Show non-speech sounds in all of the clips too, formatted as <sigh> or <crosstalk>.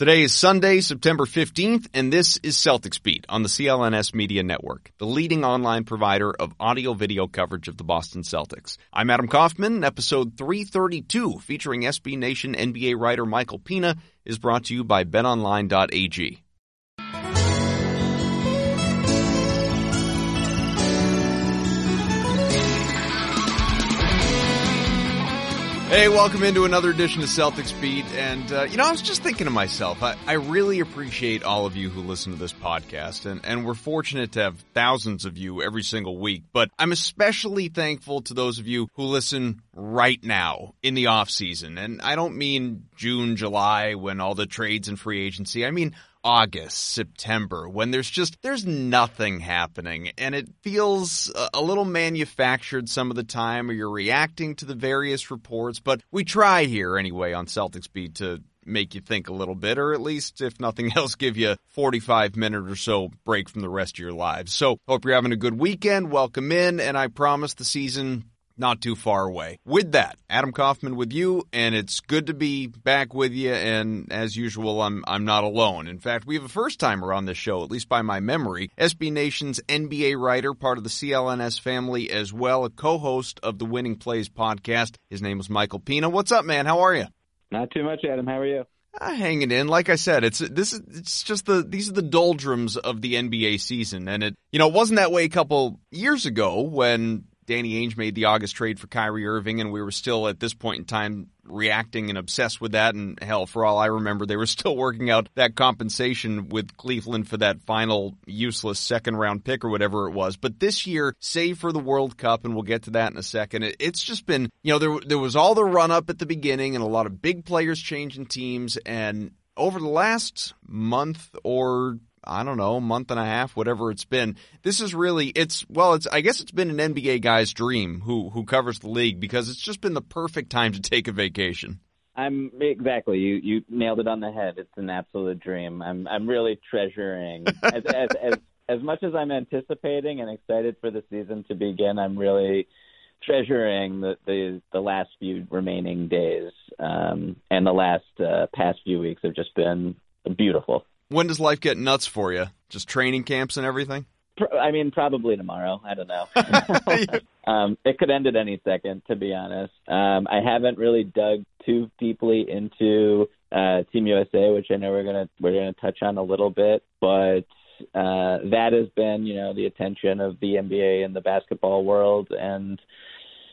Today is Sunday, September 15th, and this is Celtics Beat on the CLNS Media Network, the leading online provider of audio video coverage of the Boston Celtics. I'm Adam Kaufman. Episode 332, featuring SB Nation NBA writer Michael Pina, is brought to you by betonline.ag. Hey, welcome into another edition of Celtics Beat. And, uh, you know, I was just thinking to myself, I, I, really appreciate all of you who listen to this podcast. And, and we're fortunate to have thousands of you every single week. But I'm especially thankful to those of you who listen right now in the off season. And I don't mean June, July, when all the trades and free agency. I mean, August, September, when there's just, there's nothing happening and it feels a little manufactured some of the time or you're reacting to the various reports, but we try here anyway on Celtics Beat to make you think a little bit, or at least, if nothing <laughs> else, give you a 45 minute or so break from the rest of your lives. So, hope you're having a good weekend. Welcome in, and I promise the season not too far away. With that, Adam Kaufman with you, and it's good to be back with you. And as usual, I'm I'm not alone. In fact, we have a first timer on this show, at least by my memory. SB Nation's NBA writer, part of the CLNS family, as well, a co-host of the Winning Plays podcast. His name is Michael Pina. What's up, man? How are you? Not too much, Adam. How are you? Uh, hanging in. Like I said, it's this is it's just the these are the doldrums of the NBA season, and it you know it wasn't that way a couple years ago when Danny Ainge made the August trade for Kyrie Irving, and we were still at this point in time reacting and obsessed with that. And hell, for all I remember, they were <laughs> still working out that compensation with Cleveland for that final useless second round pick or whatever it was. But this year, save for the World Cup, and we'll get to that in a second. it's just been, you know, there there was all the run up at the beginning, and a lot of big players changing teams, and over the last month or I don't know, month and a half, whatever it's been. This is really it's well, it's I guess it's been an NBA guy's dream who who covers the league because it's just been the perfect time to take a vacation. I'm exactly you you nailed it on the head. It's an absolute dream. I'm I'm really treasuring <laughs> as as as, as much as I'm anticipating and excited for the season to begin. I'm really treasuring the the, the last few remaining days um, and the last uh, past few weeks have just been beautiful. When does life get nuts for you? Just training camps and everything? I mean, probably tomorrow. I don't know. <laughs> <laughs> um, it could end at any second, to be honest. Um, I haven't really dug too deeply into uh, Team USA, which I know we're gonna we're gonna touch on a little bit, but uh, that has been, you know, the attention of the NBA and the basketball world, and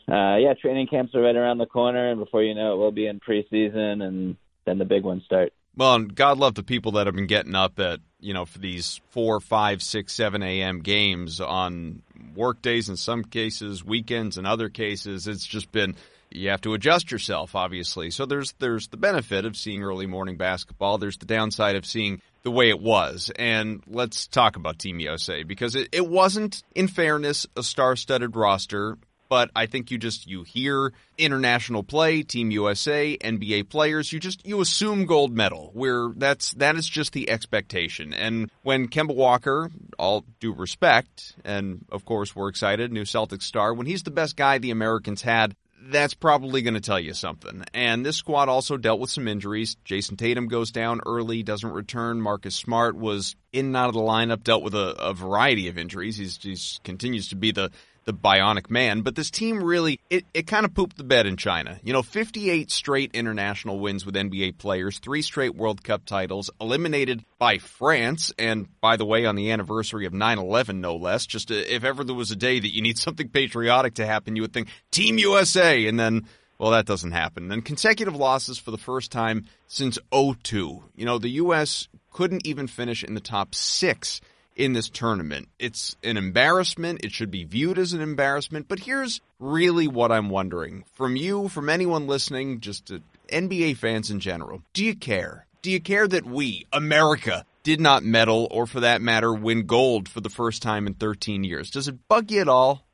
uh, yeah, training camps are right around the corner, and before you know it, we'll be in preseason, and then the big ones start. Well, and God love the people that have been getting up at you know for these four, five, six, seven a.m. games on work days in some cases, weekends in other cases. It's just been you have to adjust yourself, obviously. So there's there's the benefit of seeing early morning basketball. There's the downside of seeing the way it was. And let's talk about Team USA because it, it wasn't, in fairness, a star-studded roster but I think you just you hear international play, Team USA, NBA players, you just you assume gold medal. Where that's that is just the expectation. And when Kemba Walker, all due respect, and of course we're excited, new Celtics star, when he's the best guy the Americans had, that's probably going to tell you something. And this squad also dealt with some injuries. Jayson Tatum goes down early, doesn't return. Marcus Smart was in and out of the lineup, dealt with a, a variety of injuries. He's, he's continues to be the the bionic man, but this team really it, it kind of pooped the bed in China. You know, 58 straight international wins with NBA players, three straight World Cup titles, eliminated by France, and by the way, on the anniversary of 9/11 no less. Just uh, if ever there was a day that you need <laughs> something patriotic to happen, you would think Team USA, and then well, that doesn't happen. And consecutive losses for the first time since 02. You know, the U.S. couldn't even finish in the top six in this tournament. It's an embarrassment. It should be viewed as an embarrassment. But here's really what I'm wondering from you, from anyone listening, just NBA fans in general. Do you care? Do you care that we, America, did not medal or, for that matter, win gold for the first time in 13 years? Does it bug you at all?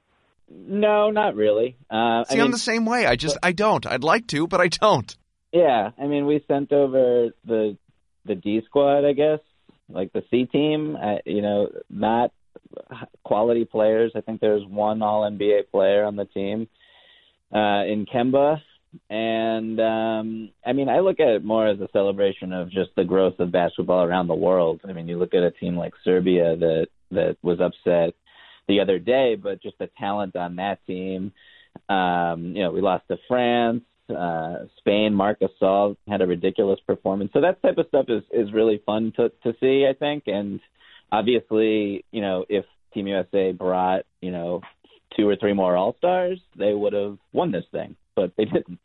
No, not really. Uh, See, I am the same way. I just, I don't. I'd like to, but I don't. Yeah, I mean, we sent over the the D squad, I guess, like the C team, uh, you know, not quality players. I think there's one All NBA player on the team uh, in Kemba, And um, I mean, I look at it more as a celebration of just the growth of basketball around the world. I mean, you look at a team like Serbia that that was upset the other day, but just the talent on that team. Um, you know, we lost to France. Uh, Spain, Marc Gasol had a ridiculous performance. So that type of stuff is is really fun to to see, I think. And obviously, you know, if Team USA brought you know two or three more All Stars, they would have won this thing, but they didn't.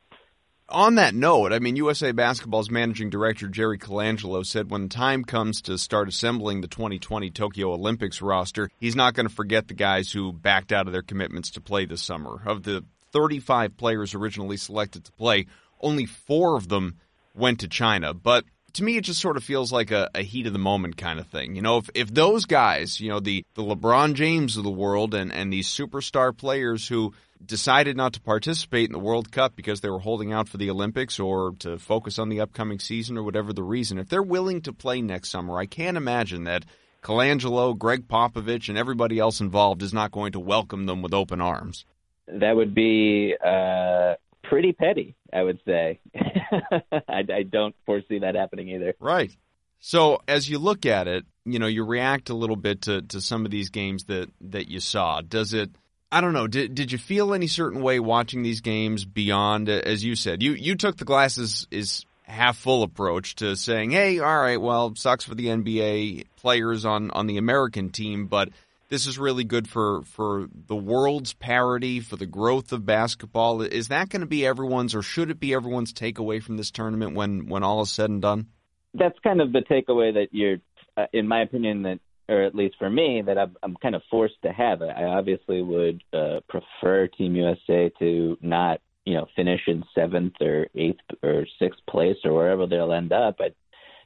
On that note, I mean, USA Basketball's managing director Jerry Colangelo said when the time comes to start assembling the 2020 Tokyo Olympics roster, he's not going to forget the guys who backed out of their commitments to play this summer. Of the 35 players originally selected to play, only four of them went to China. But to me, it just sort of feels like a, a, heat of the moment kind of thing. You know, if, if those guys, you know, the, the LeBron James of the world and, and these superstar players who decided not to participate in the World Cup because they were holding out for the Olympics or to focus on the upcoming season or whatever the reason, if they're willing to play next summer, I can't imagine that Colangelo, Gregg Popovich, and everybody else involved is not going to welcome them with open arms. That would be uh, pretty petty, I would say. <laughs> I, I don't foresee that happening either. Right. So as you look at it, you know, you react a little bit to, to some of these games that, that you saw. Does it I don't know. Did did you feel any certain way watching these games beyond, as you said, you you took the glasses is half full approach to saying, hey, all right, well, sucks for the NBA players on on the American team, but this is really good for for the world's parity, for the growth of basketball. Is that going to be everyone's, or should it be everyone's takeaway from this tournament when when all is said and done? That's kind of the takeaway that you're, uh, in my opinion, that or at least for me, that I'm, I'm kind of forced to have. I obviously would uh, prefer Team USA to not, you know, finish in seventh or eighth or sixth place or wherever they'll end up. But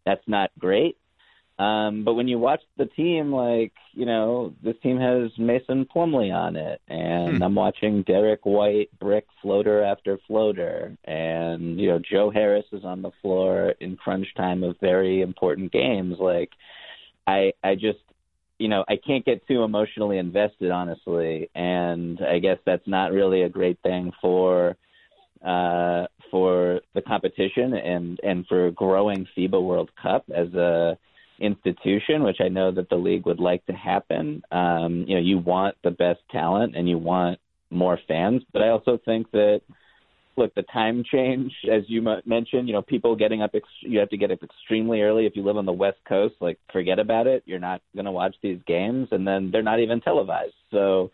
that's not great. Um, but when you watch the team, like you know, this team has Mason Plumlee on it, and hmm. I'm watching Derrick White brick floater after floater, and you know, Joe Harris is on the floor in crunch time of very important games. Like, I I just you know, I can't get too emotionally invested, honestly, and I guess that's not really a great thing for uh, for the competition and and for growing FIBA World Cup as a institution, which I know that the league would like to happen. Um, you know, you want the best talent and you want more fans, but I also think that look, the time change, as you mentioned, you know, people getting up, ex- you have to get up extremely early. If you live on the West Coast, like, forget about it. You're not going to watch these games, and then they're not even televised. So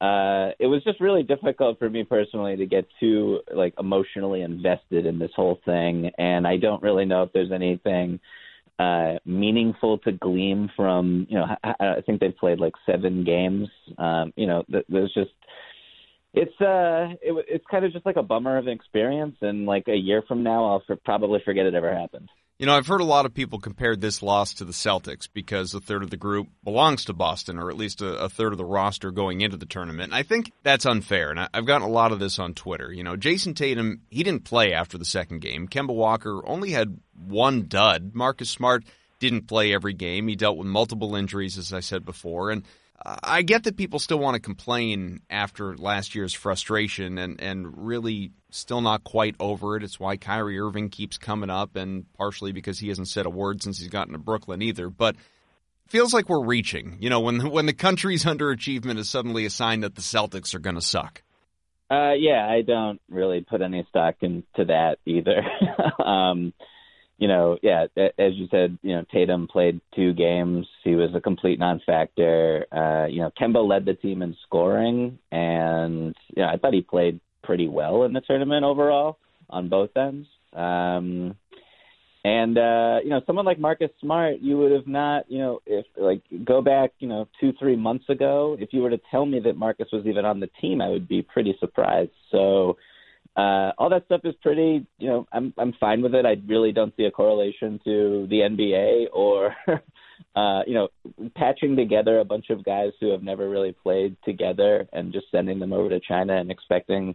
uh, it was just really difficult for me personally to get too, like, emotionally invested in this whole thing. And I don't really know if there's anything uh, meaningful to glean from, you know, I, I think they've played like seven games. Um, you know, there's just, it's uh it, it's kind of just like a bummer of an experience and like a year from now i'll for, probably forget it ever happened. You know i've heard a lot of people compare this loss to the celtics because a third of the group belongs to boston or at least a, a third of the roster going into the tournament. And i think that's unfair and I, i've gotten a lot of this on twitter. You know Jayson tatum he didn't play after the second game. Kemba walker only had one dud marcus smart didn't play every game he dealt with multiple injuries as i said before and I get that people still want to complain after last year's frustration and, and really still not quite over it. It's why Kyrie Irving keeps coming up, and partially because he hasn't said a word since he's gotten to Brooklyn either. But feels like we're reaching. You know, when when the country's <laughs> underachievement is suddenly a sign that the Celtics are going to suck. Uh, yeah, I don't really put any stock into that either. <laughs> um, you know, yeah, as you said, you know, Tatum played two games. He was a complete non-factor. Uh, you know, Kemba led the team in scoring, and you know, I thought he played pretty well in the tournament overall on both ends. Um, and uh, you know, someone like Marcus Smart, you would have not, you know, if like go back, you know, two three months ago, if you were to tell me that Marcus was even on the team, I would be pretty surprised. So uh, all that stuff is pretty, you know, I'm I'm fine with it. I really don't see a correlation to the NBA or, <laughs> uh, you know, patching together a bunch of guys who have never really played together and just sending them over to China and expecting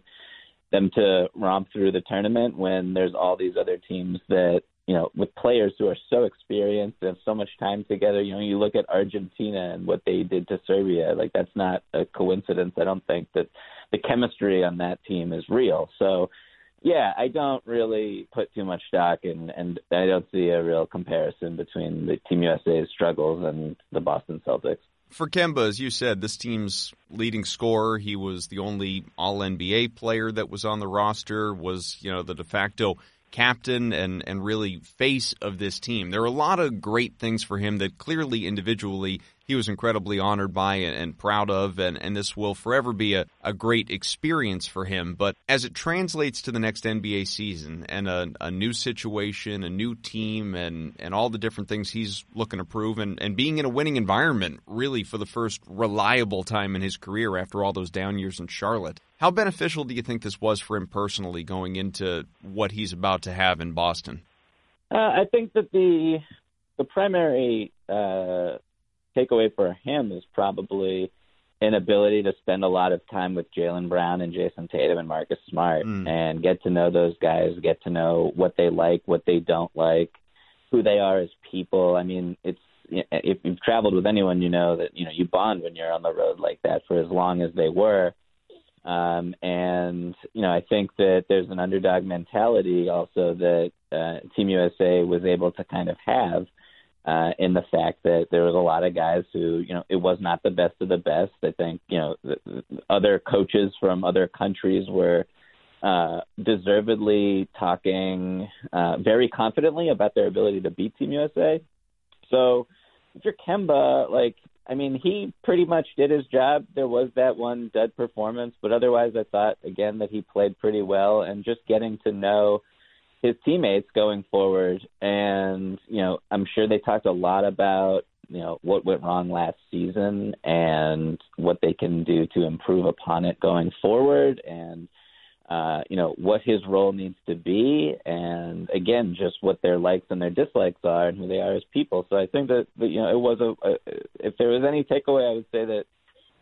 them to romp through the tournament when there's all these other teams that you know, with players who are so experienced and have so much time together. You know, you look at Argentina and what they did to Serbia. Like that's not a coincidence. I don't think that the chemistry on that team is real. So Yeah, I don't really put too much stock in, and I don't see a real comparison between the Team USA's struggles and the Boston Celtics. For Kemba, as you said, this team's leading scorer. He was the only All NBA player that was on the roster. Was you know the de facto captain and and really face of this team. There are a lot of great things for him that clearly individually he was incredibly honored by and, and proud of, and, and this will forever be a, a great experience for him. But as it translates to the next NBA season and a, a new situation, a new team, and, and all the different things he's looking to prove, and, and being in a winning environment really for the first reliable time in his career after all those down years in Charlotte. How beneficial do you think this was for him personally going into what he's about to have in Boston? Uh, I think that the the primary uh, takeaway for him is probably inability to spend a lot of time with Jaylen Brown and Jayson Tatum and Marcus Smart mm. and get to know those guys, get to know what they like, what they don't like, who they are as people. I mean, it's if you've traveled with anyone, you know that you know you bond when you're on the road like that for as long as they were. Um, and you know, I think that there's an underdog mentality also that uh, Team USA was able to kind of have uh, in the fact that there was a lot of guys who, you know, it was not the best of the best. I think, you know, the, the other coaches from other countries were uh, deservedly talking uh, very confidently about their ability to beat Team USA. So if you're Kemba, like, I mean, he pretty much did his job. There was that one dud performance, but otherwise, I thought again that he played pretty well, and just getting to know his teammates going forward. And, you know, I'm sure they talked a lot about, you know, what went wrong last season and what they can do to improve upon it going forward and, uh, you know, what his role needs to be. And again, just what their likes and their dislikes are and who they are as people. So I think that, that you know, it was a, a, if there was any takeaway, I would say that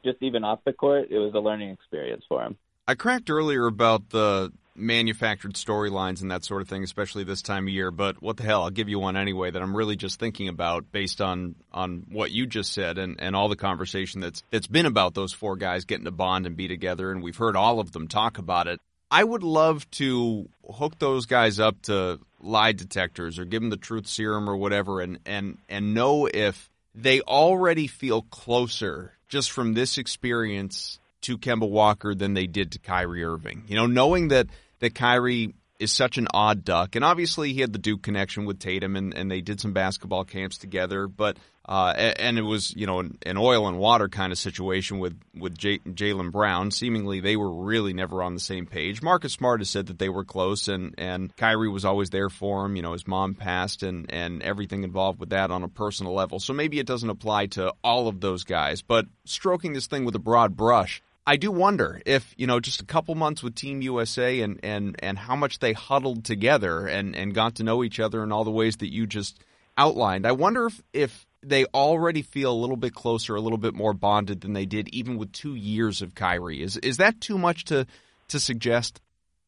just even off the court, it was a learning experience for him. I cracked earlier about the manufactured storylines and that sort of thing, especially this time of year. But what the hell? I'll give you one anyway that I'm really just thinking about based on on what you just said and, and all the conversation that's that's been about those four guys getting to bond and be together, and we've heard all of them talk about it. I would love to hook those guys up to lie detectors or give them the truth serum or whatever, and and and know if they already feel closer just from this experience to Kemba Walker than they did to Kyrie Irving. You know, knowing that that Kyrie is such an odd duck. And obviously, he had the Duke connection with Tatum, and, and they did some basketball camps together. But uh, and it was you know an, oil and water kind of situation with with Jaylen Brown. Seemingly, they were really never on the same page. Marcus Smart has said that they were close, and and Kyrie was always there for him. You know, his mom passed, and and everything involved with that on a personal level. So maybe it doesn't apply to all of those guys. But stroking this thing with a broad brush, I do wonder if you know just a couple months with Team USA and and and how much they huddled together and and got to know each other in all the ways that you just outlined. I wonder if if they already feel a little bit closer, a little bit more bonded than they did even with two years of Kyrie. Is is that too much to to suggest?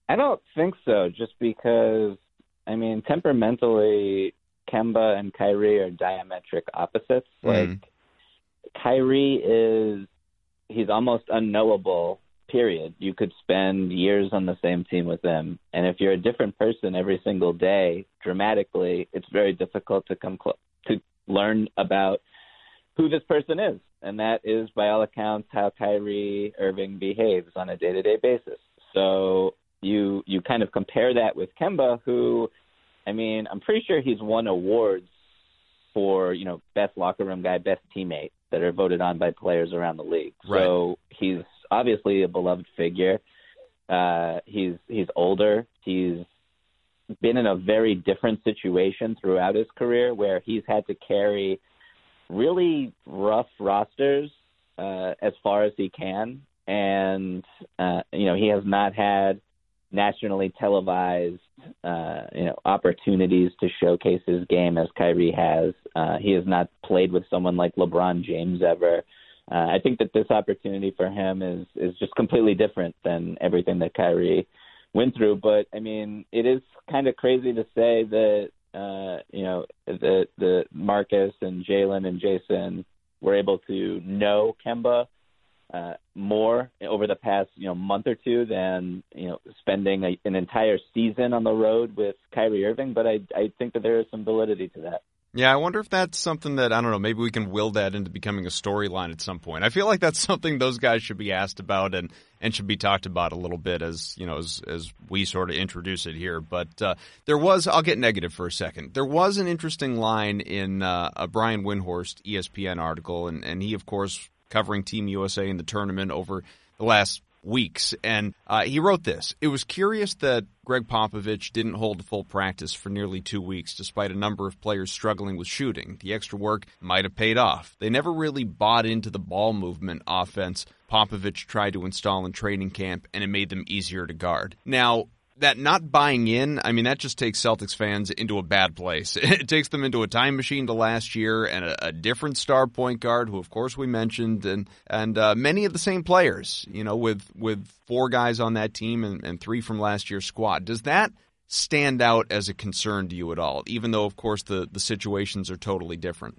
I don't think so. Just because I mean, temperamentally, Kemba and Kyrie are diametric opposites. Mm. Like Kyrie is he's almost unknowable. Period. You could spend years on the same team with him, and if you're a different person every single day, dramatically, it's very difficult to come cl- to learn about who this person is, and that is, by all accounts, how Kyrie Irving behaves on a day-to-day basis. So you you kind of compare that with Kemba, who, I mean, I'm pretty sure he's won awards for you know best locker room guy, best teammate that are voted on by players around the league. Right. So he's obviously a beloved figure. Uh, he's he's older. He's been in a very different situation throughout his career, where he's had to carry really rough rosters uh, as far as he can, and uh, you know he has not had nationally televised uh, you know opportunities to showcase his game as Kyrie has. Uh, he has not played with someone like LeBron James ever. Uh, I think that this opportunity for him is is just completely different than everything that Kyrie went through. But I mean, it is kind of crazy to say that uh, you know the the Marcus and Jaylen and Jayson were able to know Kemba uh, more over the past you know month or two than you know spending a, an entire season on the road with Kyrie Irving. But I I think that there is some validity to that. Yeah, I wonder if that's something that I don't know. Maybe we can will that into becoming a storyline at some point. I feel like that's <laughs> something those guys should be asked about and and should be talked about a little bit as you know as as we sort of introduce it here. But uh, there was I'll get negative for a second. There was an interesting line in uh, a Brian Windhorst ESPN article, and and he of course covering Team USA in the tournament over the last weeks. And uh, he wrote this. It was curious that Gregg Popovich didn't hold full practice for nearly two weeks, despite a number of players struggling with shooting. The extra work might have paid off. They never really bought into the ball movement offense Popovich tried to install in training camp, and it made them easier to guard. Now, that not buying in, I mean, that just takes Celtics fans into a bad place. <laughs> It takes them into a time machine to last year and a, a different star point guard, who of course we mentioned, and and uh, many of the same players. You know, with with four guys on that team and, and three from last year's squad. Does that stand out as a concern to you at all? Even though, of course, the the situations are totally different.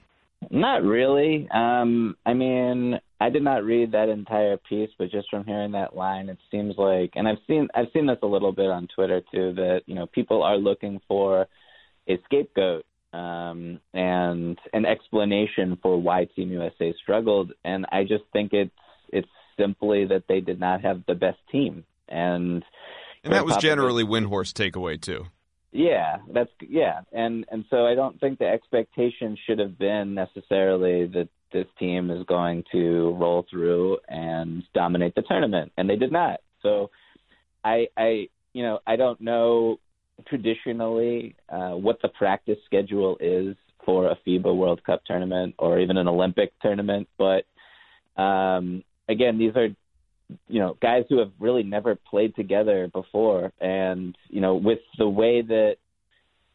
Not really. Um, I mean, I did not read that entire piece, but just from hearing that line, it seems like, and I've seen I've seen this a little bit on Twitter too, that you know people are looking for a scapegoat um, and an explanation for why Team USA struggled, and I just think it's it's simply that they did not have the best team, and and that was generally Windhorst's takeaway too. Yeah, that's yeah, and and so I don't think the expectation should have been necessarily that this team is going to roll through and dominate the tournament, and they did not. So, I I you know I don't know traditionally uh, what the practice schedule is for a FIBA World Cup tournament or even an Olympic tournament, but um, again, these are you know guys who have really never played together before, and you know with the way that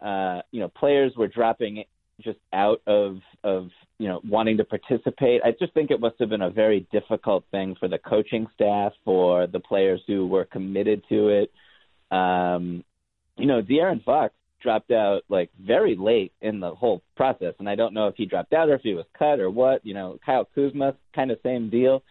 uh, you know players were dropping just out of of you know wanting to participate. I just think it must have been a very difficult thing for the coaching staff, for the players who were committed to it. Um, you know, De'Aaron Fox dropped out like very late in the whole process, and I don't know if he dropped out or if he was cut or what. You know, Kyle Kuzma, kind of same deal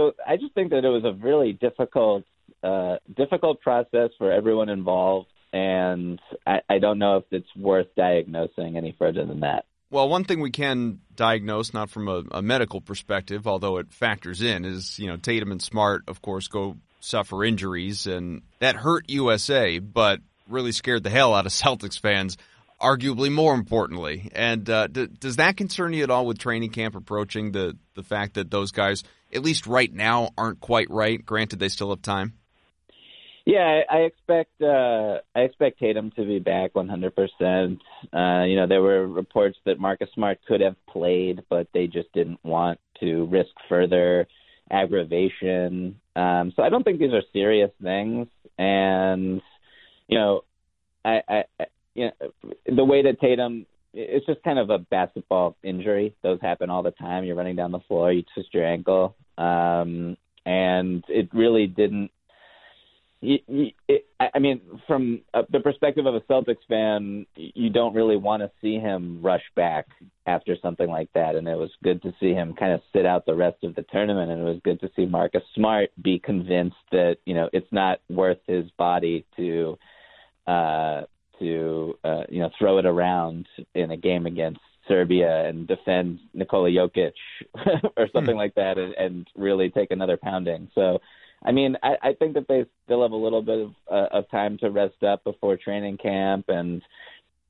so I just think that it was a really difficult, uh, difficult process for everyone involved, and I, I don't know if it's worth diagnosing any further than that. Well, one thing we can diagnose, not from a, a, medical perspective, although it factors in, is you know Tatum and Smart, of course, go suffer injuries, and that hurt USA, but really scared the hell out of <laughs> Celtics fans. Arguably, more importantly, and uh, d- does that concern you at all with training camp approaching the the fact that those guys at least right now, aren't quite right. Granted, they still have time. Yeah, I expect uh, I expect Tatum to be back 100. Uh, You know, there were reports that Marcus Smart could have played, but they just didn't want to risk further aggravation. Um, so I don't think these are serious things. And you know, I, I, I you know, the way that Tatum it's just kind of a basketball injury. Those happen all the time. You're running down the floor, you twist your ankle, um, and it really didn't. It, it, I mean, from the perspective of a Celtics fan, you don't really want to see him rush back after something like that. And it was good to see him kind of sit out the rest of the tournament. And it was good to see Marcus Smart be convinced that you know it's not worth his body to uh, to uh, you know throw it around in a game against Serbia and defend Nikola Jokic <laughs> or something hmm. like that, and, and really take another pounding. So, I mean, I, I think that they still have a little bit of, uh, of time to rest up before training camp, and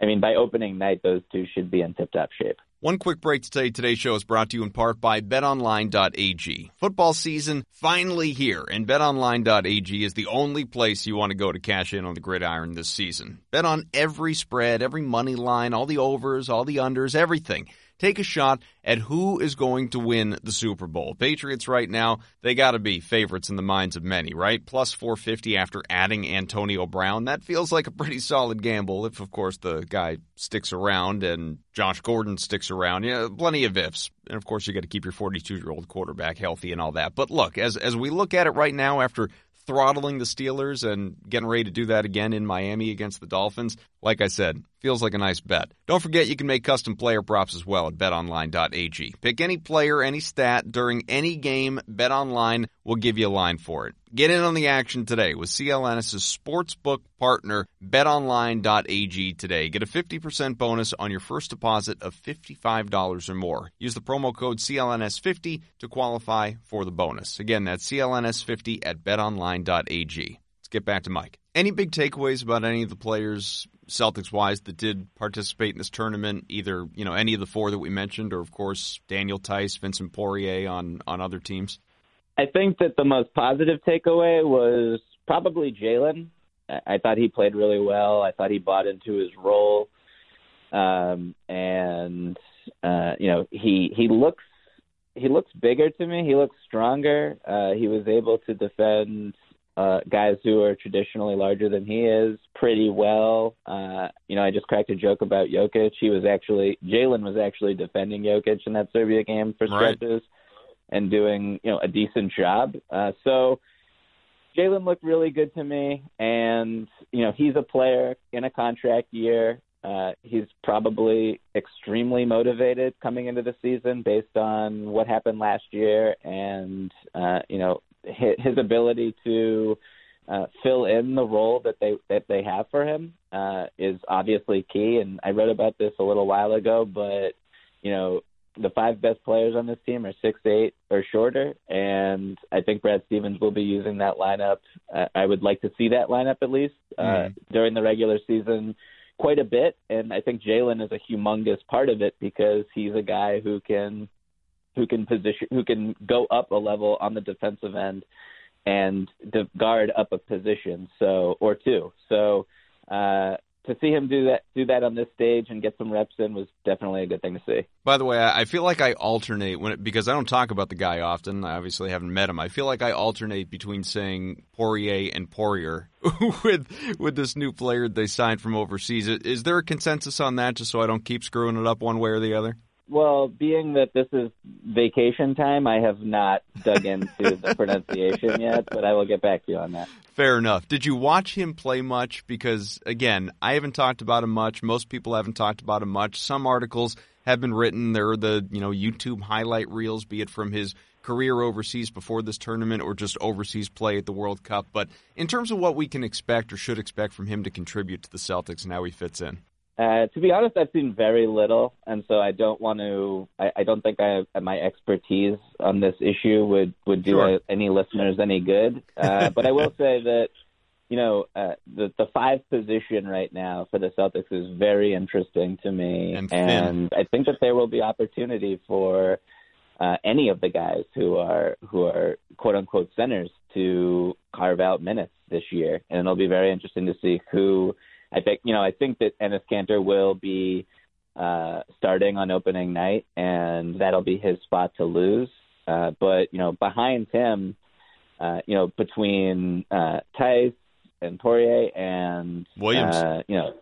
I mean, by opening night, those two should be in tip-top shape. One quick break to say today's show is brought to you in part by betonline.ag. Football season finally here, and betonline.ag is the only place you want to go to cash in on the gridiron this season. Bet on every spread, every money line, all the overs, all the unders, everything take a shot at who is going to win the Super Bowl. Patriots right now, they got to be favorites in the minds of many, right? Plus 450 after adding Antonio Brown. That feels like a pretty solid gamble if, of course, the guy sticks around and Josh Gordon sticks around. Yeah, plenty of ifs. And of course, you got to keep your 42 year old quarterback healthy and all that. But look, as, as we look at it right now after throttling the Steelers and getting ready to do that again in Miami against the Dolphins. Like I said, feels like a nice bet. Don't forget you can make custom player props as well at betonline.ag. Pick any player, any stat during any game, BetOnline will give you a line for it. Get in on the action today with CLNS's sportsbook partner, betonline.ag today. Get a 50% bonus on your first deposit of $55 or more. Use the promo code CLNS50 to qualify for the bonus. Again, that's CLNS50 at betonline.ag. Let's get back to Mike. Any big takeaways about any of the players Celtics wise that did participate in this tournament, either, you know, any of the four that we mentioned or of course Daniel Theis, Vincent Poirier on on other teams? I think that the most positive takeaway was probably Jaylen. I thought he played really well. I thought he bought into his role. Um and uh you know, he he looks he looks bigger to me. He looks stronger. Uh he was able to defend uh, guys who are traditionally larger than he is pretty well. Uh, you know, I just cracked a joke about Jokic. He was actually Jaylen was actually defending Jokic in that Serbia game for stretches right. And doing you know a decent job. Uh, so Jaylen looked really good to me, and you know he's a player in a contract year. Uh, he's probably extremely motivated coming into the season based on what happened last year, and uh, you know his ability to uh, fill in the role that they that they have for him uh, is obviously key. And I read about this a little while ago, but you know the five best players on this team are six eight or shorter, and I think Brad Stevens will be using that lineup. Uh, I would like to see that lineup at least uh, mm. during the regular season quite a bit, and I think Jaylen is a humongous part of it because he's a guy who can who can position who can go up a level on the defensive end and guard up a position so or two. So uh, to see him do that do that on this stage and get some reps in was definitely a good thing to see. By the way, I feel like I alternate when it, because I don't talk about the guy often. I obviously haven't met him. I feel like I alternate between saying Poirier and Poirier <laughs> with with this new player they signed from overseas. Is there a consensus on that, just so I don't keep screwing it up one way or the other? Well, being that this is vacation time, I have not dug into the <laughs> pronunciation yet, but I will get back to you on that. Fair enough. Did you watch him play much? Because again, I haven't talked about him much. Most people haven't talked about him much. Some articles have been written. There are the you know YouTube highlight reels, be it from his career overseas before this tournament or just overseas play at the World Cup. But in terms of what we can expect or should expect from him to contribute to the Celtics and how he fits in. Uh, to be honest, I've seen very little, and so I don't want to. I, I don't think I have, my expertise on this issue would would do sure. a, any listeners any good. Uh, <laughs> but I will say that you know uh, the the five position right now for the Celtics is very interesting to me, and, and I think that there will be opportunity for uh, any of the guys who are who are quote unquote centers to carve out minutes this year, and it'll be very interesting to see who I think you know I think that Enes Kanter will be uh, starting on opening night, and that'll be his spot to lose. Uh, but you know behind him, uh, you know between uh, Theis and Poirier and Williams, uh, you know,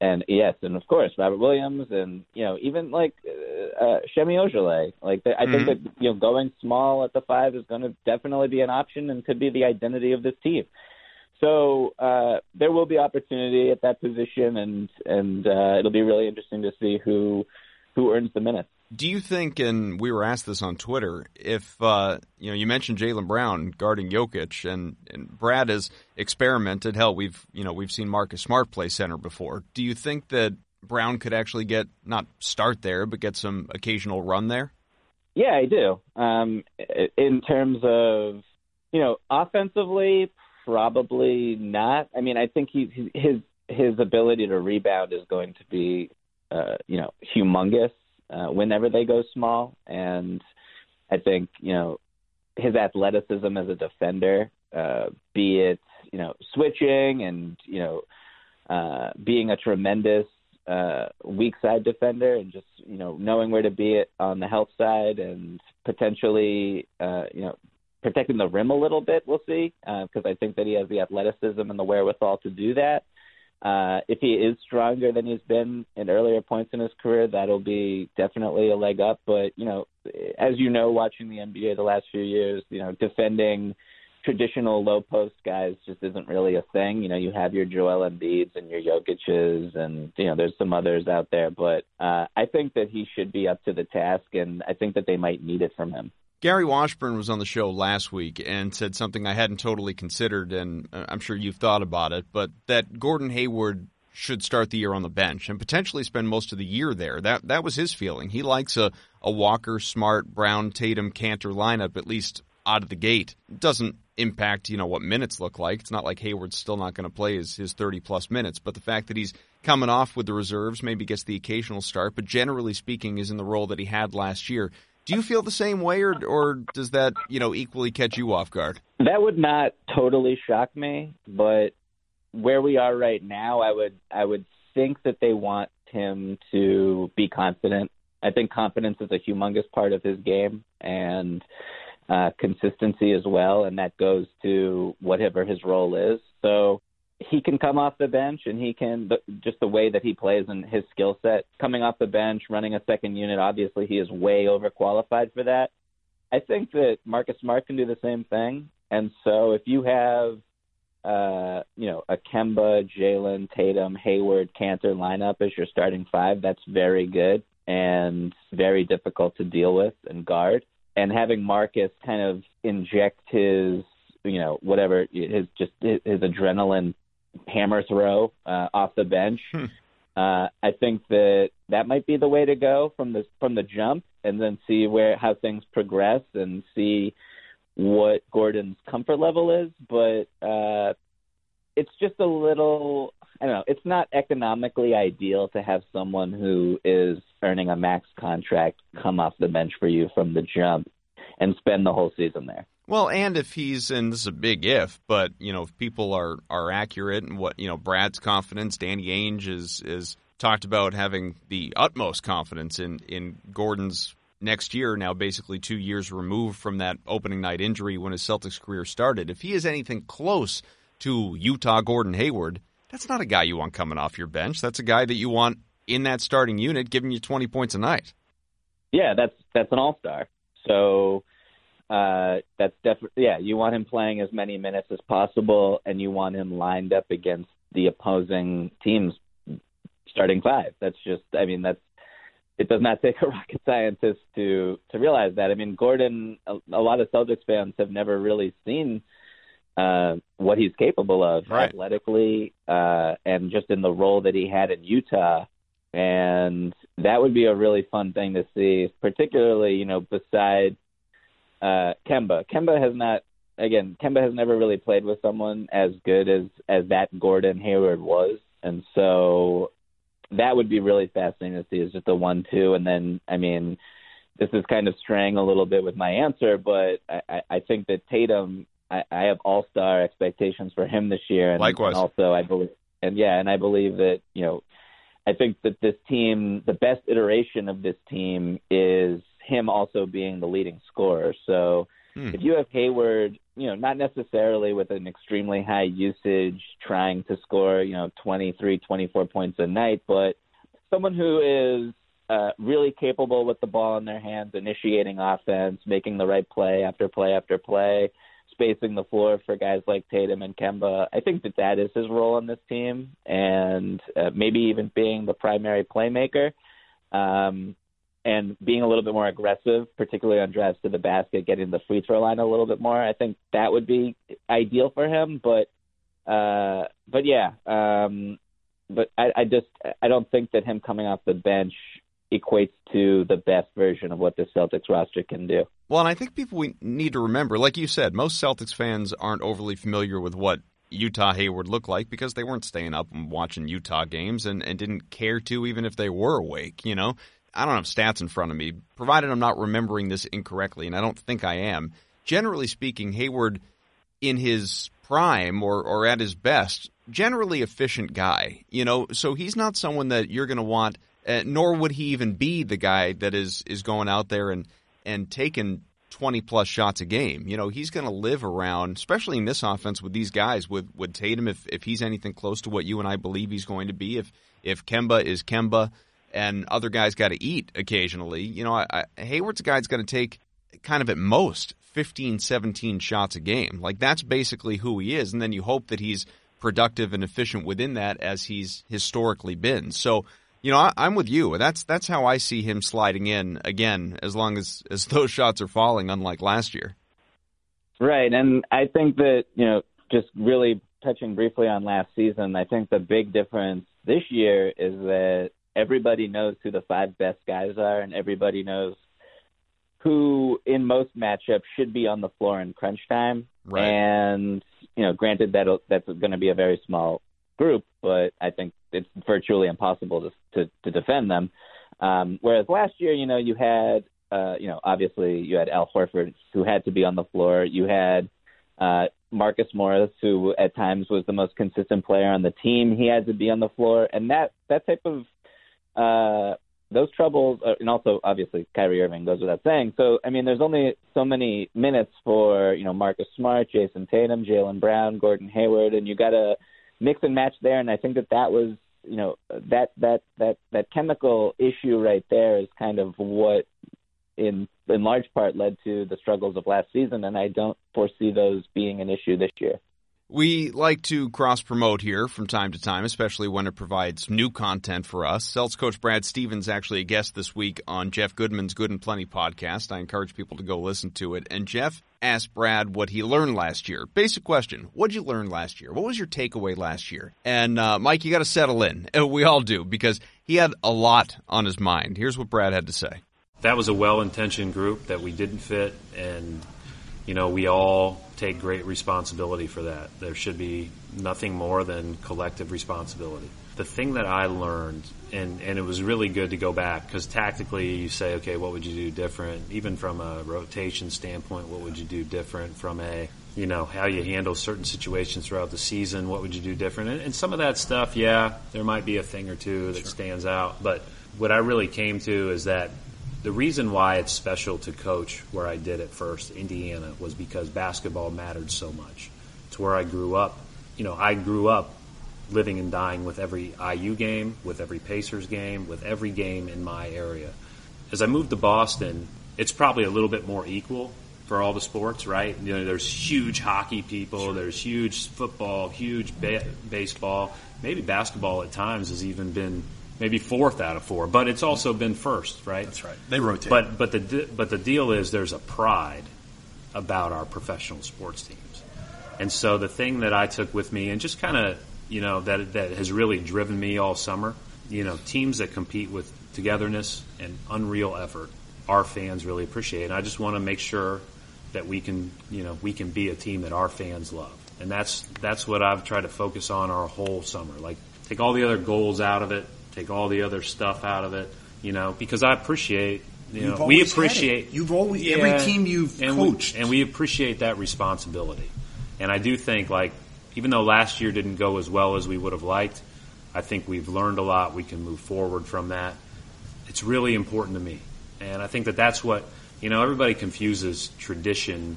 and yes, and of course Robert Williams, and you know even like uh, uh, Semi Ojeleye. Like I mm-hmm. think that you know going small at the five is going to definitely be an option and could be the identity of this team. So uh, there will be opportunity at that position, and and uh, it'll be really interesting to see who who earns the minutes. Do you think, and we were asked this on Twitter, if uh, you know you mentioned Jaylen Brown guarding Jokic, and, and Brad has experimented. Hell, we've you know we've seen Marcus Smart play center before. Do you think that Brown could actually get not start there, but get some occasional run there? Yeah, I do. Um, in terms of you know offensively, Probably not. I mean, I think he his his ability to rebound is going to be, uh, you know, humongous uh, whenever they go small, and I think you know his athleticism as a defender, uh, be it you know switching and you know uh, being a tremendous uh, weak side defender and just you know knowing where to be it on the help side and potentially uh, you know protecting the rim a little bit. We'll see because uh, I think that he has the athleticism and the wherewithal to do that. Uh, if he is stronger than he's been in earlier points in his career, that'll be definitely a leg up. But you know, as you know, watching the NBA the last few years, you know, defending traditional low post guys just isn't really a thing. You know, you have your Joel Embiid's and your Jokic's, and you know, there's some others out there. But uh, I think that he should be up to the task, and I think that they might need it from him. Gary Washburn was on the show last week and said something I hadn't totally considered, and uh, I'm sure you've thought about it, but that Gordon Hayward should start the year on the bench and potentially spend most of the year there. That that was his feeling. He likes a, a Walker, Smart, Brown, Tatum, Kanter lineup at least out of the gate. It doesn't impact, you know, what minutes look like. It's not like Hayward's still not going to play his, his 30 plus minutes, but the fact that he's coming off with the reserves, maybe gets the occasional start, but generally speaking is in the role that he had last year. Do you feel the same way or or does that, you know, equally catch you off guard? That would not totally shock me, but where we are right now, I would I would think that they want him to be confident. I think confidence is a humongous part of his game and uh, consistency as well, and that goes to whatever his role is. So he can come off the bench and he can just the way that he plays and his skill set coming off the bench running a second unit obviously he is way overqualified for that i think that marcus smart can do the same thing and so if you have uh, you know, a Kemba, Jaylen, Tatum, Hayward, Kanter lineup as your starting five, that's very good and very difficult to deal with and guard. And having Marcus kind of inject his, you know, whatever his just his adrenaline hammer throw uh, off the bench. Hmm. Uh, I think that that might be the way to go from the from the jump, and then see where how things progress and see what Gordon's comfort level is, but uh, it's just a little. I don't know. It's not economically ideal to have someone who is earning a max contract come off the bench for you from the jump and spend the whole season there. Well, and if he's and this is a big if, but you know if people are are accurate and what you know Brad's confidence, Danny Ainge is is talked about having the utmost confidence in in Gordon's next year, now basically two years removed from that opening night injury when his Celtics career started. If he is anything close to Utah Gordon Hayward, that's not a guy you want coming off your bench. That's a guy that you want in that starting unit giving you 20 points a night. Yeah, that's that's an all-star. So uh, that's definitely yeah. You want him playing as many minutes as possible, and you want him lined up against the opposing team's starting five. That's just I mean that's it does not <laughs> take a rocket scientist to to realize that. I mean, Gordon, a, a lot of Celtics fans have never really seen uh, what he's capable of right. athletically uh, and just in the role that he had in Utah. And that would be a really fun thing to see, particularly, you know, beside uh, Kemba. Kemba has not, again, Kemba has never really played with someone as good as as that Gordon Hayward was, and so that would be really fascinating to see is just a one-two, and then I mean, this is kind of straying a little bit with my answer, but I, I think that Tatum, I, I have all-star expectations for him this year, and, Likewise. and also I believe, and yeah, and I believe that you know, I think that this team, the best iteration of this team is him also being the leading scorer. So Hmm. If you have Hayward, you know, not necessarily with an extremely high usage, trying to score, you know, 23, 24 points a night, but someone who is uh, really capable with the ball in their hands, initiating offense, making the right play after play after play, spacing the floor for guys like Tatum and Kemba. I think that that is his role on this team, and uh, maybe even being the primary playmaker. Um, and being a little bit more aggressive, particularly on drives to the basket, getting the free throw line a little bit more. I think that would be ideal for him. But uh, but yeah, um, but I, I just I don't think that him coming off the bench equates to the best version of what the Celtics roster can do. Well, and I think people we need to remember, like you said, most Celtics fans aren't overly familiar with what Utah Hayward looked like because they weren't staying up and watching Utah games and, and didn't care to even if they were awake. You know, I don't have stats in front of me, provided I'm not remembering this incorrectly, and I don't think I am. Generally speaking, Hayward, in his prime or, or at his best, generally efficient guy. You know, so he's not someone that you're going to want, uh, nor would he even be the guy that is is going out there and and taking 20 plus shots a game. You know, he's going to live around, especially in this offense with these guys, with, with Tatum, if, if he's anything close to what you and I believe he's going to be, if, if Kemba is Kemba, and other guys got to eat occasionally. You know, I, I, Hayward's a guy that's going to take kind of at most 15, 17 shots a game. Like that's basically who he is. And then you hope that he's productive and efficient within that as he's historically been. So, you know, I, am with you. That's that's how I see him sliding in again, as long as as <laughs> those shots are falling, unlike last year. Right, and I think that you know, just really touching briefly on last season, I think the big difference this year is that everybody knows who the five best guys are, and everybody knows who, in most matchups, should be on the floor in crunch time. Right. And you know, granted that that's going to be a very small group, but I think it's virtually impossible to to, to defend them. Um, whereas last year, you know, you had, uh, you know, obviously you had Al Horford who had to be on the floor. You had uh, Marcus Morris, who at times was the most consistent player on the team. He had to be on the floor, and that that type of uh, those troubles, uh, and also obviously Kyrie Irving goes without saying. So I mean, there's only so many minutes for you know Marcus Smart, Jayson Tatum, Jaylen Brown, Gordon Hayward, and you got to mix and match there. And I think that that was you know that that that that chemical issue right there is kind of what in in large part led to the struggles of last season, and I don't foresee those being an issue this year. We like to cross promote here from time to time, especially when it provides new content for us. Celtics coach Brad Stevens actually a guest this week on Jeff Goodman's Good and Plenty podcast. I encourage people to go listen to it. And Jeff asked Brad what he learned last year. Basic question: What'd you learn last year? What was your takeaway last year? And uh, Mike, you got to settle in. <laughs> We all do because he had a lot on his mind. Here's what Brad had to say. That was a well-intentioned group that we didn't fit, and you know we all take great responsibility for that. There should be nothing more than collective responsibility. The thing that I learned, and, and it was really good to go back, because tactically you say, okay, what would you do different? Even from a rotation standpoint, what would you do different? From a, you know, how you handle certain situations throughout the season, what would you do different? And, and some of that stuff, yeah, there might be a thing or two that sure. stands out. But what I really came to is that the reason why it's special to coach where I did it first, Indiana, was because basketball mattered so much. It's where I grew up. You know, I grew up living and dying with every IU game, with every Pacers game, with every game in my area. As I moved to Boston, it's probably a little bit more equal for all the sports, right? You know, there's huge hockey people, sure. there's huge football, huge ba- baseball, maybe basketball at times has even been maybe fourth out of four, but it's also been first, right? That's right. They rotate. But but the but the deal is there's a pride about our professional sports teams, and so the thing that I took with me and just kind of you know that that has really driven me all summer, you know, teams that compete with togetherness and unreal effort, our fans really appreciate. And I just want to make sure that we can you know we can be a team that our fans love, and that's that's what I've tried to focus on our whole summer. Like take all the other goals out of it take all the other stuff out of it, you know, because I appreciate, you know, we appreciate. You've always, yeah, every team you've and coached. We, and we appreciate that responsibility. And I do think, like, even though last year didn't go as well as we would have liked, I think we've learned a lot. We can move forward from that. It's really important to me. And I think that that's what, you know, everybody confuses tradition.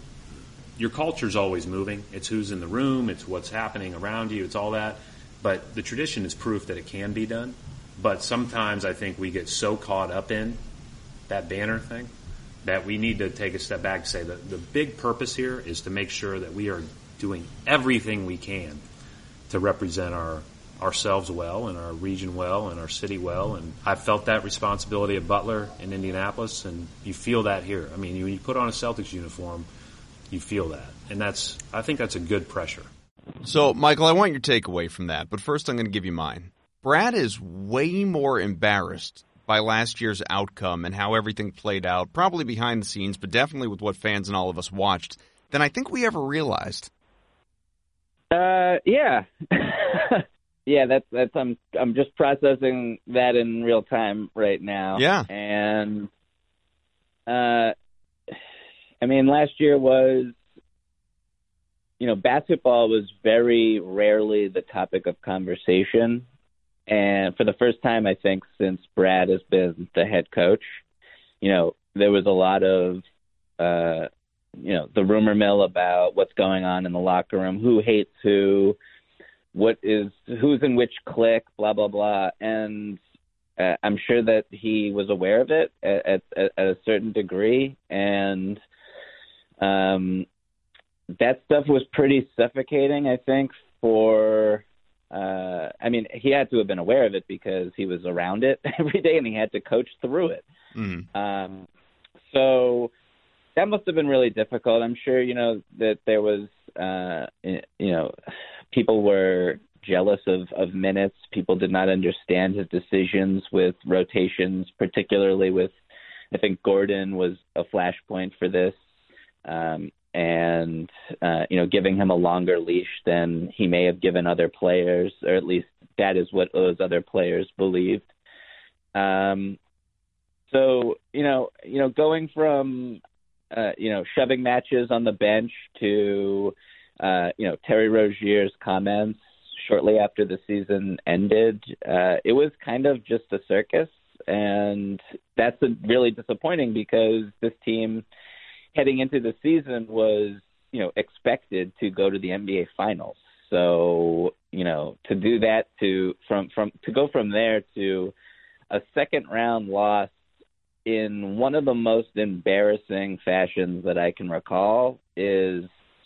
Your culture's always moving. It's who's in the room, it's what's happening around you, it's all that. But the tradition is proof that it can be done. But sometimes I think we get so caught up in that banner thing that we need to take a step back and say that the big purpose here is to make sure that we are doing everything we can to represent our ourselves well and our region well and our city well. And I felt that responsibility at Butler in Indianapolis, and you feel that here. I mean, when you put on a Celtics uniform, you feel that, and that's I think that's a good pressure. So, Michael, I want your takeaway from that, but first I'm going to give you mine. Brad is way more embarrassed by last year's outcome and how everything played out, probably behind the scenes, but definitely with what fans and all of us watched, than I think we ever realized. Uh, yeah. <laughs> yeah, that's that's I'm I'm just processing that in real time right now. Yeah. And uh I mean last year was you know, basketball was very rarely the topic of conversation and for the first time, I think since Brad has been the head coach, you know, there was a lot of, uh, you know, the rumor mill about what's going on in the locker room, who hates who, what is who's in which clique, blah blah blah, and uh, I'm sure that he was aware of it at, at, at a certain degree, and Um, that stuff was pretty suffocating, I think, for. Uh, I mean, he had to have been aware of it because he was around it <laughs> every day and he had to coach through it. Mm. Um, so that must have been really difficult. I'm sure you know that there was, uh, you know, people were jealous of of minutes. People did not understand his decisions with rotations, particularly with. I think Gordon was a flashpoint for this, um, and uh, you know, giving him a longer leash than he may have given other players, or at least that is what those other players believed. Um, so you know, you know, going from uh, you know shoving matches on the bench to uh, you know Terry Rozier's comments shortly after the season ended, uh, it was kind of just a circus, and that's really disappointing because this team heading into the season was you know expected to go to the NBA Finals. So you know to do that to from from to go from there to a second round loss in one of the most embarrassing fashions that I can recall is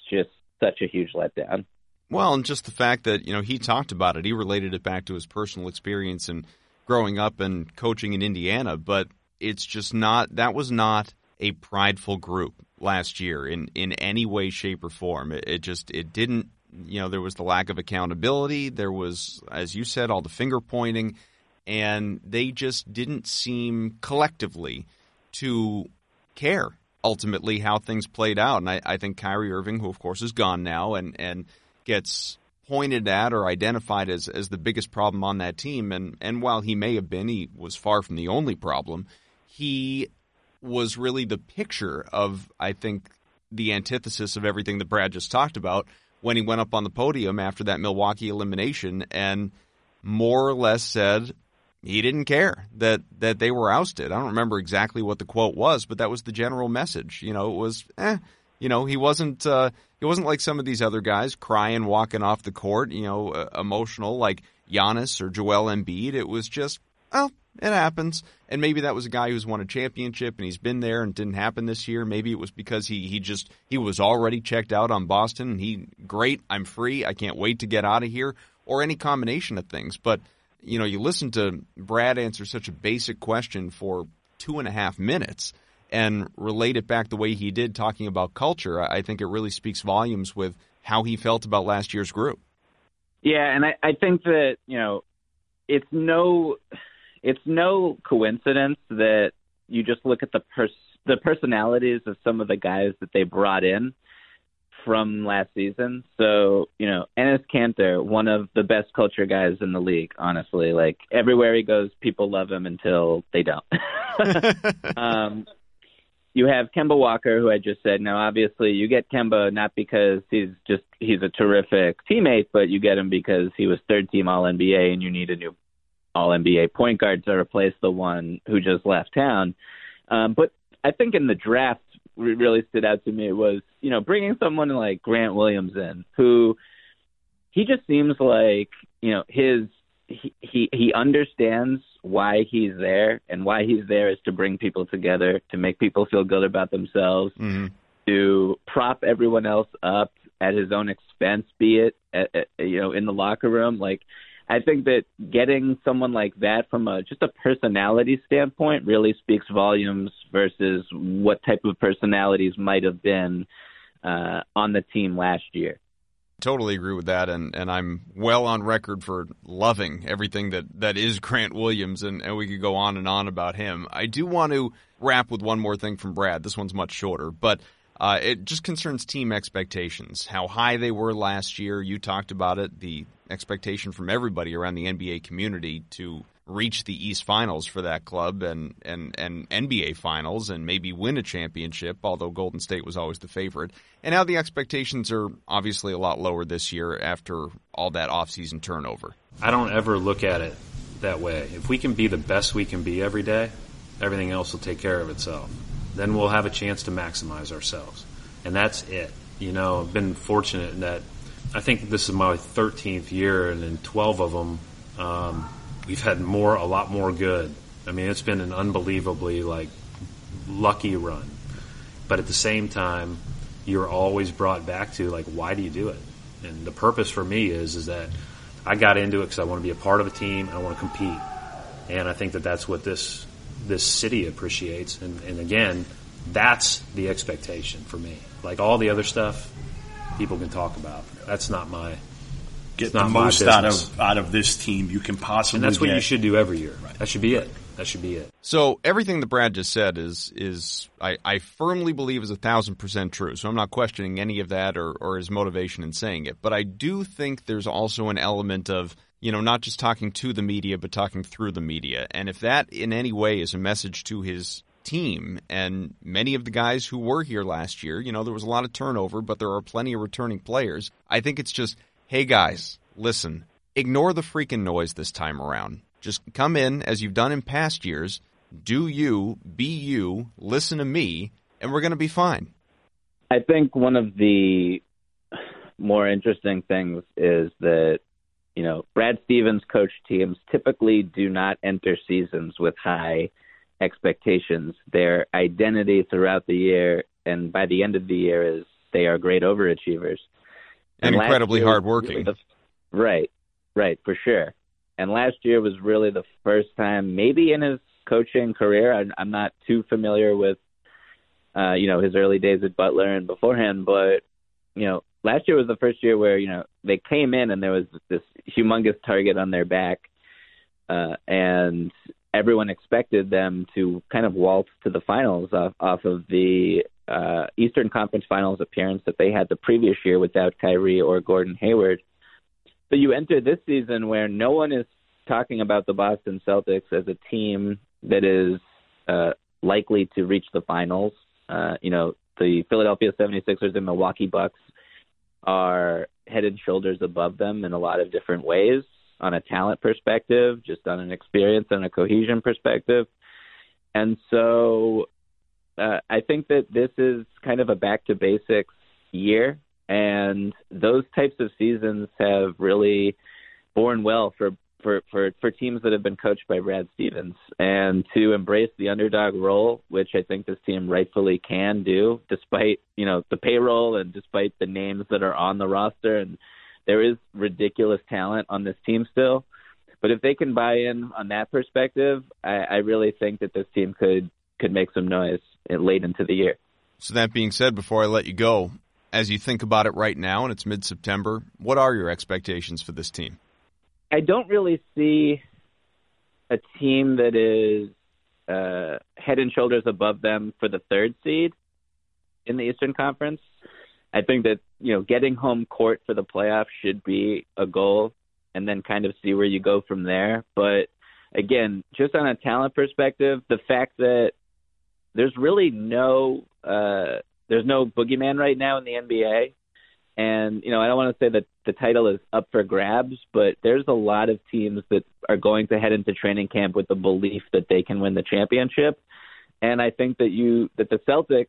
just such a huge letdown. Well, and just the fact that, you know, he talked about it. He related it back to his personal experience and growing up and coaching in Indiana, but it's just not that was not a prideful group last year in in any way shape or form. It, it just it didn't, you know, there was the lack of accountability, there was as you said all the finger pointing and they just didn't seem collectively to care ultimately how things played out. And I, I think Kyrie Irving, who of course is gone now and, and gets pointed at or identified as, as the biggest problem on that team, and, and while he may have been, he was far from the only problem, he was really the picture of, I think, the antithesis of everything that Brad just talked about when he went up on the podium after that Milwaukee elimination and more or less said, he didn't care that that they were ousted. I don't remember exactly what the quote was, but that was the general message. You know, it was eh, you know, he wasn't uh, he wasn't like some of these other guys crying walking off the court, you know, uh, emotional like Giannis or Joel Embiid. It was just, well, it happens. And maybe that was a guy who's won a championship and he's been there and didn't happen this year. Maybe it was because he he just he was already checked out on Boston. And he great, I'm free. I can't wait to get out of here or any combination of things. But you know, you listen to Brad answer such a basic question for two and a half minutes and relate it back the way he did talking about culture, I think it really speaks volumes with how he felt about last year's group. Yeah, and I, I think that, you know, it's no it's no coincidence that you just look at the pers- the personalities of some of the guys that they brought in from last season. So, you know, Enes Kanter, one of the best culture guys in the league, honestly. Like everywhere he goes, people love him until they don't. <laughs> um, you have Kemba Walker, who I just said. Now, obviously, you get Kemba not because he's just he's a terrific teammate, but you get him because he was third team All NBA, and you need a new All NBA point guard to replace the one who just left town. Um, but I think in the draft, really stood out to me was you know bringing someone like Grant Williams in, who he just seems like you know his he he, he understands why he's there and why he's there is to bring people together to make people feel good about themselves mm-hmm. to prop everyone else up at his own expense be it at, at, you know in the locker room like I think that getting someone like that from a just a personality standpoint really speaks volumes versus what type of personalities might have been uh, on the team last year. Totally agree with that, and, and I'm well on record for loving everything that, that is Grant Williams, and, and we could go on and on about him. I do want to wrap with one more thing from Brad. This one's much shorter, but uh, it just concerns team expectations, how high they were last year. You talked about it, the expectation from everybody around the NBA community to reach the East Finals for that club and, and, and NBA Finals and maybe win a championship, although Golden State was always the favorite. And now the expectations are obviously a lot lower this year after all that offseason turnover. I don't ever look at it that way. If we can be the best we can be every day, everything else will take care of itself. Then we'll have a chance to maximize ourselves. And that's it. You know, I've been fortunate in that I think this is my 13th year, and in 12 of them, um, we've had more, a lot more good. I mean, it's been an unbelievably like lucky run. But at the same time, you're always brought back to like, why do you do it? And the purpose for me is is that I got into it because I want to be a part of a team. And I want to compete, and I think that that's what this this city appreciates. And, and again, that's the expectation for me. Like all the other stuff, people can talk about. That's not my get the most out of out of this team you can possibly. And that's what get. you should do every year. Right. That should be it. That should be it. So everything that Brad just said is is I, I firmly believe is a thousand percent true. So I'm not questioning any of that or, or his motivation in saying it. But I do think there's also an element of you know not just talking to the media but talking through the media. And if that in any way is a message to his team and many of the guys who were here last year, you know, there was a lot of turnover, but there are plenty of returning players. I think it's just, hey guys, listen, ignore the freaking noise this time around just come in as you've done in past years, do you, be you, listen to me, and we're going to be fine. I think one of the more interesting things is that, you know, Brad Stevens coach teams typically do not enter seasons with high expectations. Their identity throughout the year and by the end of the year is they are great overachievers. And, and incredibly hardworking. Really right, right, for sure and last year was really the first time, maybe in his coaching career. I, I'm not too familiar with, uh, you know, his early days at Butler and beforehand, but you know, last year was the first year where you know they came in and there was this humongous target on their back, uh, and everyone expected them to kind of waltz to the finals off, off of the uh, Eastern Conference Finals appearance that they had the previous year without Kyrie or Gordon Hayward. So you enter this season where no one is talking about the Boston Celtics as a team that is uh, likely to reach the finals. Uh, you know, the Philadelphia 76ers and Milwaukee Bucks are head and shoulders above them in a lot of different ways on a talent perspective, just on an experience and a cohesion perspective. And so uh, I think that this is kind of a back to basics year and those types of seasons have really borne well for for for for teams that have been coached by Brad Stevens and to embrace the underdog role, which I think this team rightfully can do, despite you know the payroll and despite the names that are on the roster, and there is ridiculous talent on this team still. But if they can buy in on that perspective, I, I really think that this team could could make some noise late into the year. So that being said, before I let you go, as you think about it right now and it's mid September, what are your expectations for this team? I don't really see a team that is uh, head and shoulders above them for the third seed in the Eastern Conference. I think that you know getting home court for the playoffs should be a goal, and then kind of see where you go from there. But again, just on a talent perspective, the fact that there's really no uh, there's no boogeyman right now in the NBA. And, you know, I don't want to say that the title is up for grabs, but there's a lot of teams that are going to head into training camp with the belief that they can win the championship. And I think that you that the Celtics,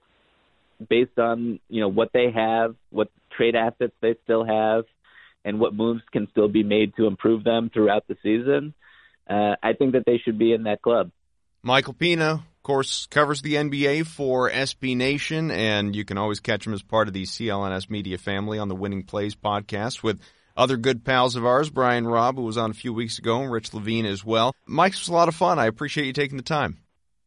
based on, you know, what they have, what trade assets they still have, and what moves can still be made to improve them throughout the season, uh, I think that they should be in that club. Michael Pina, of course, covers the NBA for SB Nation, and you can always catch him as part of the CLNS Media family on the Winning Plays podcast with other good pals of ours, Brian Robb, who was on a few weeks ago, and Rich Levine as well. Mike's was a lot of fun. I appreciate you taking the time.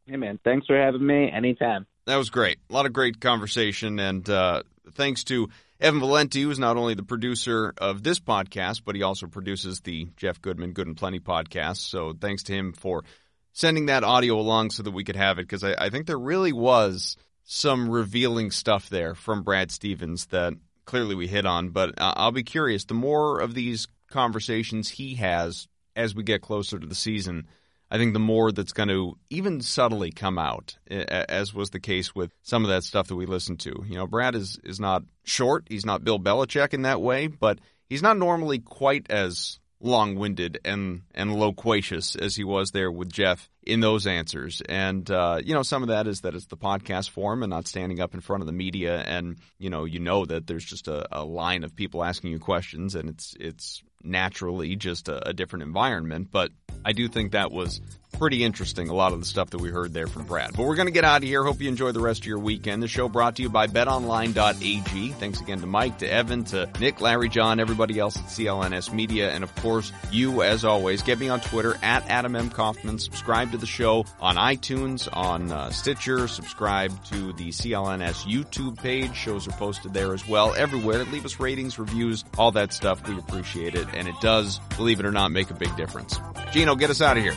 Hey, man. Thanks for having me. Anytime. That was great. A lot of great conversation, and uh, thanks to Evan Valenti, who is not only the producer of this podcast, but he also produces the Jeff Goodman Good and Plenty podcast. So thanks to him for sending that audio along so that we could have it because I, I think there really was some revealing stuff there from Brad Stevens that clearly we hit on. But uh, I'll be curious. The more of these conversations he has as we get closer to the season, I think the more that's going to even subtly come out, as was the case with some of that stuff that we listened to. You know, Brad is is not short. He's not Bill Belichick in that way, but he's not normally quite as long-winded and and loquacious as he was there with Jeff in those answers. And uh, you know, some of that is that it's the podcast form and not standing up in front of the media. And you know, you know that there's just a, a line of people asking you questions, and it's it's naturally just a, a different environment. But I do think that was pretty interesting, a lot of the stuff that we heard there from Brad. But we're going to get out of here. Hope you enjoy the rest of your weekend. The show brought to you by betonline.ag. Thanks again to Mike, to Evan, to Nick, Larry, John, everybody else at CLNS Media, and of course, you as always. Get me on Twitter at Adam M. Kaufman. Subscribe to the show on iTunes, on uh, Stitcher. Subscribe to the CLNS YouTube page. Shows are posted there as well. Everywhere. Leave us ratings, reviews, all that stuff. We appreciate it. And it does, believe it or not, make a big difference. Gino, get us out of here.